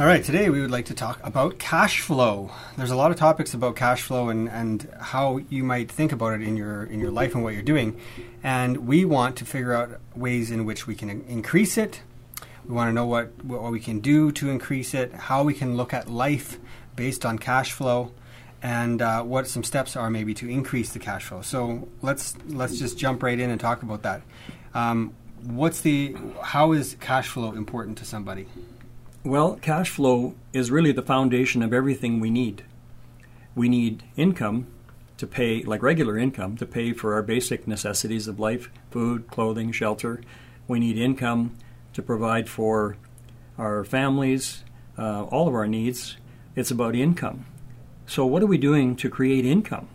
All right, today we would like to talk about cash flow. There's a lot of topics about cash flow and, and how you might think about it in your in your life and what you're doing. And we want to figure out ways in which we can increase it. We want to know what, what we can do to increase it, how we can look at life based on cash flow, and uh, what some steps are maybe to increase the cash flow. So let's let's just jump right in and talk about that. Um, what's the how is cash flow important to somebody? Well, cash flow is really the foundation of everything we need. We need income to pay, like regular income, to pay for our basic necessities of life food, clothing, shelter. We need income to provide for our families, uh, all of our needs. It's about income. So, what are we doing to create income?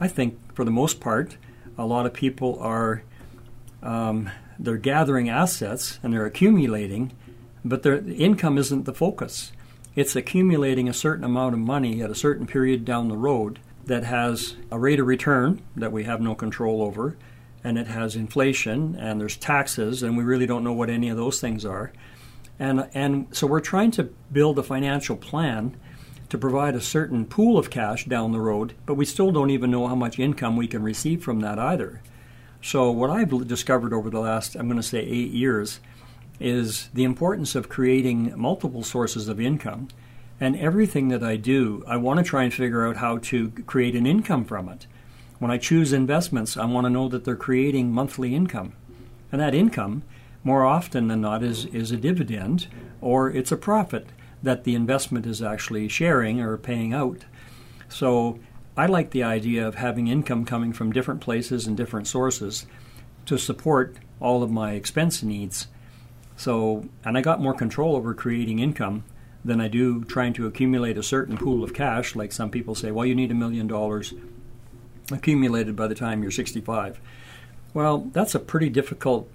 I think, for the most part, a lot of people are um, they're gathering assets and they're accumulating but their income isn't the focus. It's accumulating a certain amount of money at a certain period down the road that has a rate of return that we have no control over, and it has inflation, and there's taxes, and we really don't know what any of those things are. And, and so we're trying to build a financial plan to provide a certain pool of cash down the road, but we still don't even know how much income we can receive from that either. So, what I've discovered over the last, I'm going to say, eight years, is the importance of creating multiple sources of income. And everything that I do, I want to try and figure out how to create an income from it. When I choose investments, I want to know that they're creating monthly income. And that income, more often than not, is, is a dividend or it's a profit that the investment is actually sharing or paying out. So I like the idea of having income coming from different places and different sources to support all of my expense needs. So, and I got more control over creating income than I do trying to accumulate a certain pool of cash. Like some people say, well, you need a million dollars accumulated by the time you're 65. Well, that's a pretty difficult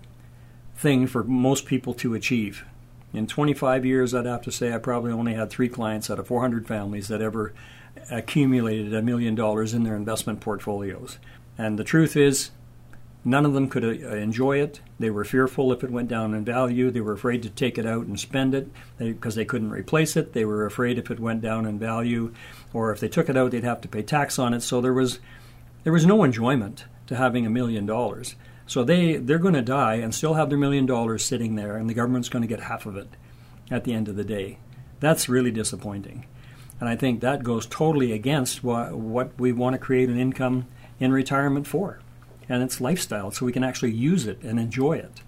thing for most people to achieve. In 25 years, I'd have to say I probably only had three clients out of 400 families that ever accumulated a million dollars in their investment portfolios. And the truth is, None of them could uh, enjoy it. They were fearful if it went down in value. They were afraid to take it out and spend it because they, they, couldn't replace it. They were afraid if it went down in value, or if they took it out, they'd have to pay tax on it. So there was there was no enjoyment to having a million dollars. So they they're going to die and still have their million dollars sitting there, and the government's going to get half of it at the end of the day. That's really disappointing, and I think that goes totally against what what we want to create an income in retirement for and its lifestyle so we can actually use it and enjoy it.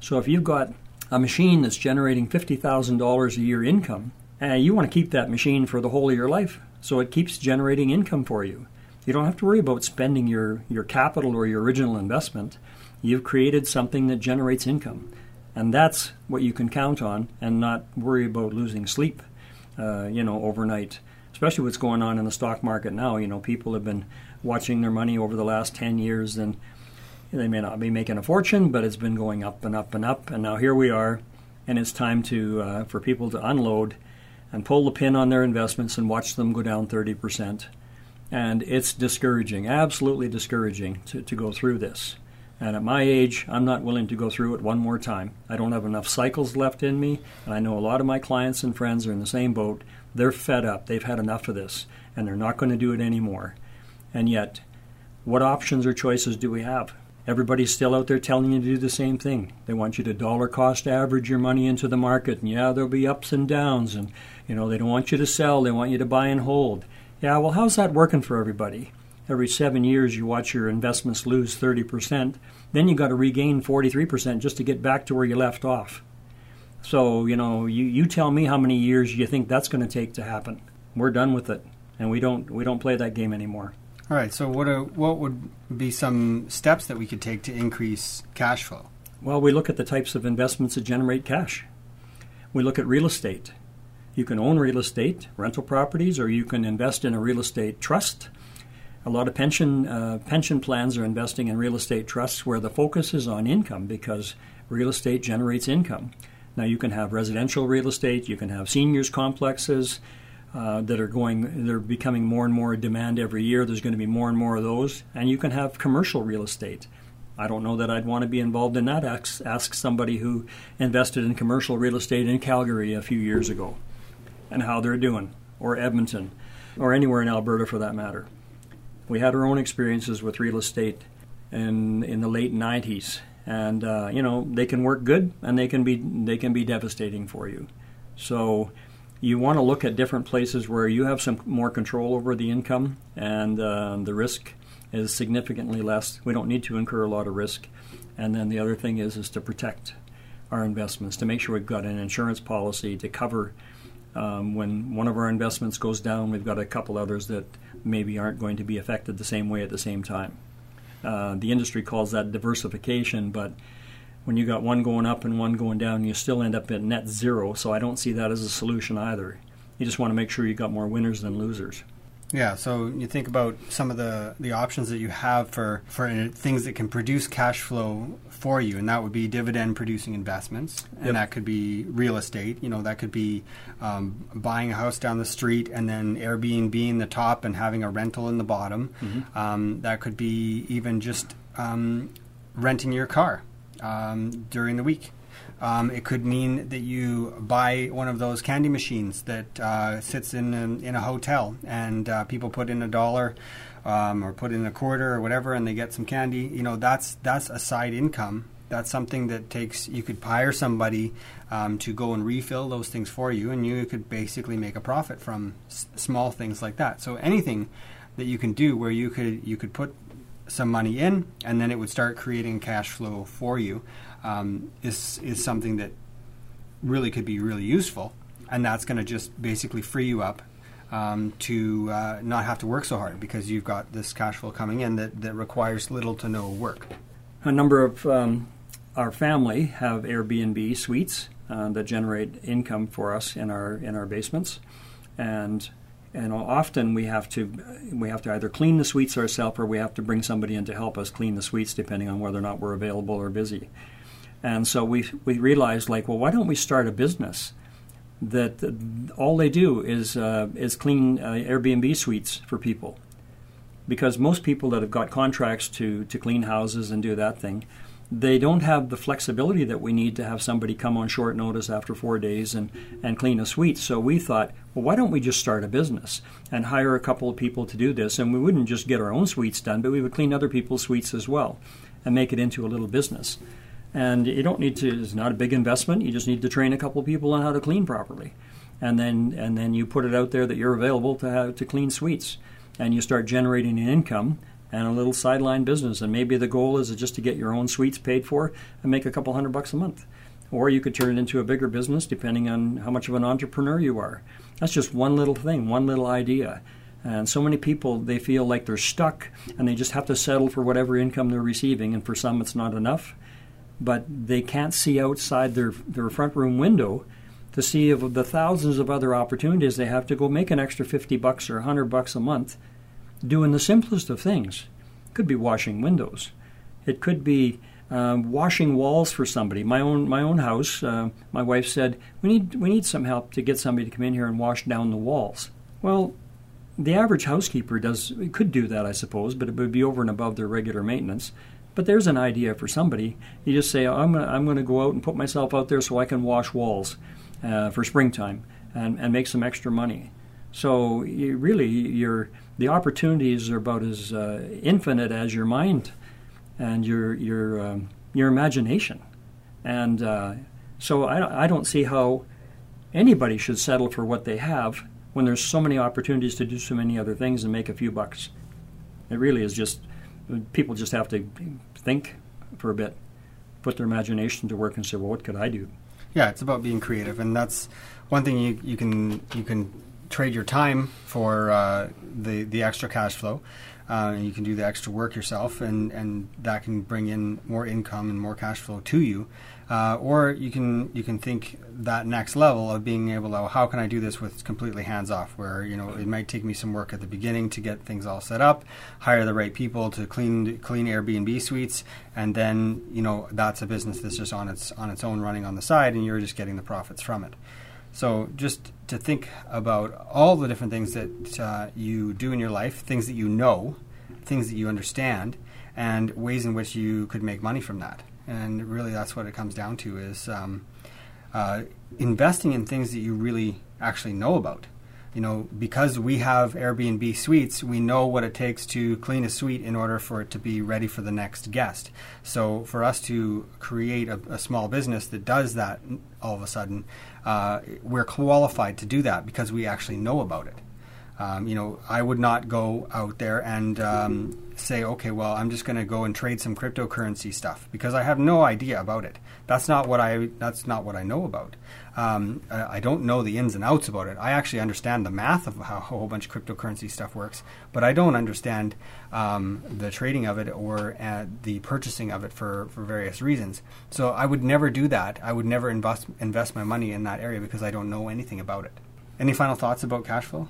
So if you've got a machine that's generating $50,000 a year income, uh, you want to keep that machine for the whole of your life so it keeps generating income for you. You don't have to worry about spending your, your capital or your original investment. You've created something that generates income. And that's what you can count on and not worry about losing sleep, uh, you know, overnight. Especially what's going on in the stock market now. You know, people have been watching their money over the last 10 years, and they may not be making a fortune, but it's been going up and up and up. And now here we are, and it's time to uh, for people to unload and pull the pin on their investments and watch them go down 30%. And it's discouraging, absolutely discouraging to, to go through this. And at my age, I'm not willing to go through it one more time. I don't have enough cycles left in me. And I know a lot of my clients and friends are in the same boat. They're fed up. They've had enough of this, and they're not going to do it anymore. And yet, what options or choices do we have? Everybody's still out there telling you to do the same thing. They want you to dollar cost average your money into the market, and yeah, there'll be ups and downs, and you know they don't want you to sell. They want you to buy and hold. Yeah, well, how's that working for everybody? Every seven years, you watch your investments lose 30%. Then you got to regain 43% just to get back to where you left off. So, you know, you, you tell me how many years you think that's going to take to happen. We're done with it, and we don't we don't play that game anymore. All right. So, what are, what would be some steps that we could take to increase cash flow? Well, we look at the types of investments that generate cash. We look at real estate. You can own real estate, rental properties, or you can invest in a real estate trust. A lot of pension uh, pension plans are investing in real estate trusts where the focus is on income because real estate generates income. Now, you can have residential real estate, you can have seniors complexes, uh, that are going, they're becoming more and more demand every year. There's going to be more and more of those. And you can have commercial real estate. I don't know that I'd want to be involved in that. Ask, ask somebody who invested in commercial real estate in Calgary a few years ago and how they're doing, or Edmonton, or anywhere in Alberta for that matter. We had our own experiences with real estate in, in the late 90s. And uh, you know they can work good, and they can be they can be devastating for you. So you want to look at different places where you have some more control over the income and uh, the risk is significantly less. We don't need to incur a lot of risk. And then the other thing is is to protect our investments, to make sure we've got an insurance policy to cover um, when one of our investments goes down. We've got a couple others that maybe aren't going to be affected the same way at the same time. Uh, the industry calls that diversification, but when you got one going up and one going down, you still end up at net zero. So I don't see that as a solution either. You just want to make sure you've got more winners than losers. Yeah, so you think about some of the, the options that you have for, for things that can produce cash flow for you, and that would be dividend producing investments, and yep. that could be real estate. You know, that could be um, buying a house down the street and then Airbnb in the top and having a rental in the bottom. Mm-hmm. Um, that could be even just um, renting your car um, during the week. Um, it could mean that you buy one of those candy machines that uh, sits in in a hotel, and uh, people put in a dollar um, or put in a quarter or whatever, and they get some candy. You know, that's that's a side income. That's something that takes. You could hire somebody um, to go and refill those things for you, and you could basically make a profit from s- small things like that. So anything that you can do where you could you could put some money in, and then it would start creating cash flow for you um, is is something that really could be really useful, and that's going to just basically free you up um, to uh, not have to work so hard because you've got this cash flow coming in that, that requires little to no work. A number of um, our family have Airbnb suites uh, that generate income for us in our in our basements, and and often we have to we have to either clean the suites ourselves or we have to bring somebody in to help us clean the suites depending on whether or not we're available or busy. And so we we realized like, well, why don't we start a business that all they do is uh, is clean uh, Airbnb suites for people, because most people that have got contracts to to clean houses and do that thing, they don't have the flexibility that we need to have somebody come on short notice after four days and, and clean a suite. So we thought, well, why don't we just start a business and hire a couple of people to do this? And we wouldn't just get our own suites done, but we would clean other people's suites as well and make it into a little business. And you don't need to, it's not a big investment. You just need to train a couple of people on how to clean properly. And then, and then you put it out there that you're available to, have, to clean suites. And you start generating an income and a little sideline business. And maybe the goal is just to get your own suites paid for and make a couple hundred bucks a month. Or you could turn it into a bigger business depending on how much of an entrepreneur you are. That's just one little thing, one little idea. And so many people, they feel like they're stuck and they just have to settle for whatever income they're receiving. And for some, it's not enough but they can't see outside their, their front room window to see of the thousands of other opportunities they have to go make an extra 50 bucks or 100 bucks a month doing the simplest of things. It could be washing windows. It could be um, washing walls for somebody. My own my own house. Uh, my wife said we need we need some help to get somebody to come in here and wash down the walls. Well, the average housekeeper does could do that, I suppose, but it would be over and above their regular maintenance. But there's an idea for somebody. You just say, I'm going to I'm gonna go out and put myself out there so I can wash walls uh, for springtime and, and make some extra money. So really, you really, your the opportunities are about as uh, infinite as your mind and your your um, your imagination. And uh, so I, I don't see how anybody should settle for what they have when there's so many opportunities to do so many other things and make a few bucks. It really is just people just have to think for a bit, put their imagination to work, and say, "Well, what could I do?" Yeah, it's about being creative, and that's one thing you you can you can trade your time for uh, the the extra cash flow. Uh, you can do the extra work yourself, and, and that can bring in more income and more cash flow to you. Uh, or you can you can think that next level of being able to how can I do this with completely hands off, where you know it might take me some work at the beginning to get things all set up, hire the right people to clean clean Airbnb suites, and then you know that's a business that's just on its on its own running on the side, and you're just getting the profits from it. So just to think about all the different things that uh, you do in your life, things that you know, things that you understand, and ways in which you could make money from that. And really, that's what it comes down to: is um, uh, investing in things that you really actually know about you know, because we have Airbnb suites, we know what it takes to clean a suite in order for it to be ready for the next guest. So for us to create a, a small business that does that all of a sudden, uh, we're qualified to do that because we actually know about it. Um, you know, I would not go out there and um, say, okay, well, I'm just going to go and trade some cryptocurrency stuff because I have no idea about it. That's not what I. That's not what I know about. Um, I, I, don't know the ins and outs about it. I actually understand the math of how a whole bunch of cryptocurrency stuff works, but I don't understand um, the trading of it or uh, the purchasing of it for, for various reasons. So I would never do that. I would never invest invest my money in that area because I don't know anything about it. Any final thoughts about cash flow?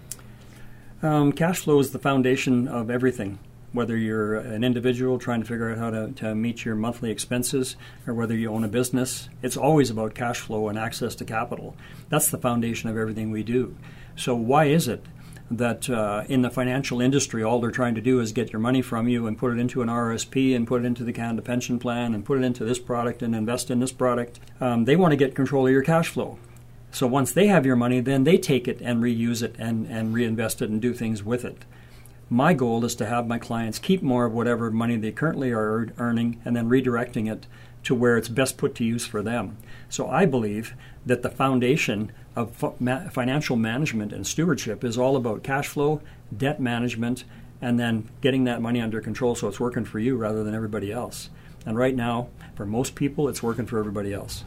Um, cash flow is the foundation of everything. Whether you're an individual trying to figure out how to, to meet your monthly expenses or whether you own a business, it's always about cash flow and access to capital. That's the foundation of everything we do. So, why is it that uh, in the financial industry, all they're trying to do is get your money from you and put it into an RSP and put it into the Canada pension plan and put it into this product and invest in this product. Um, they want to get control of your cash flow. So once they have your money, then they take it and reuse it and, and reinvest it and do things with it. My goal is to have my clients keep more of whatever money they currently are earning and then redirecting it to where it's best put to use for them. So I believe that the foundation of financial management and stewardship is all about cash flow, debt management, and then getting that money under control so it's working for you rather than everybody else. And right now, for most people, it's working for everybody else.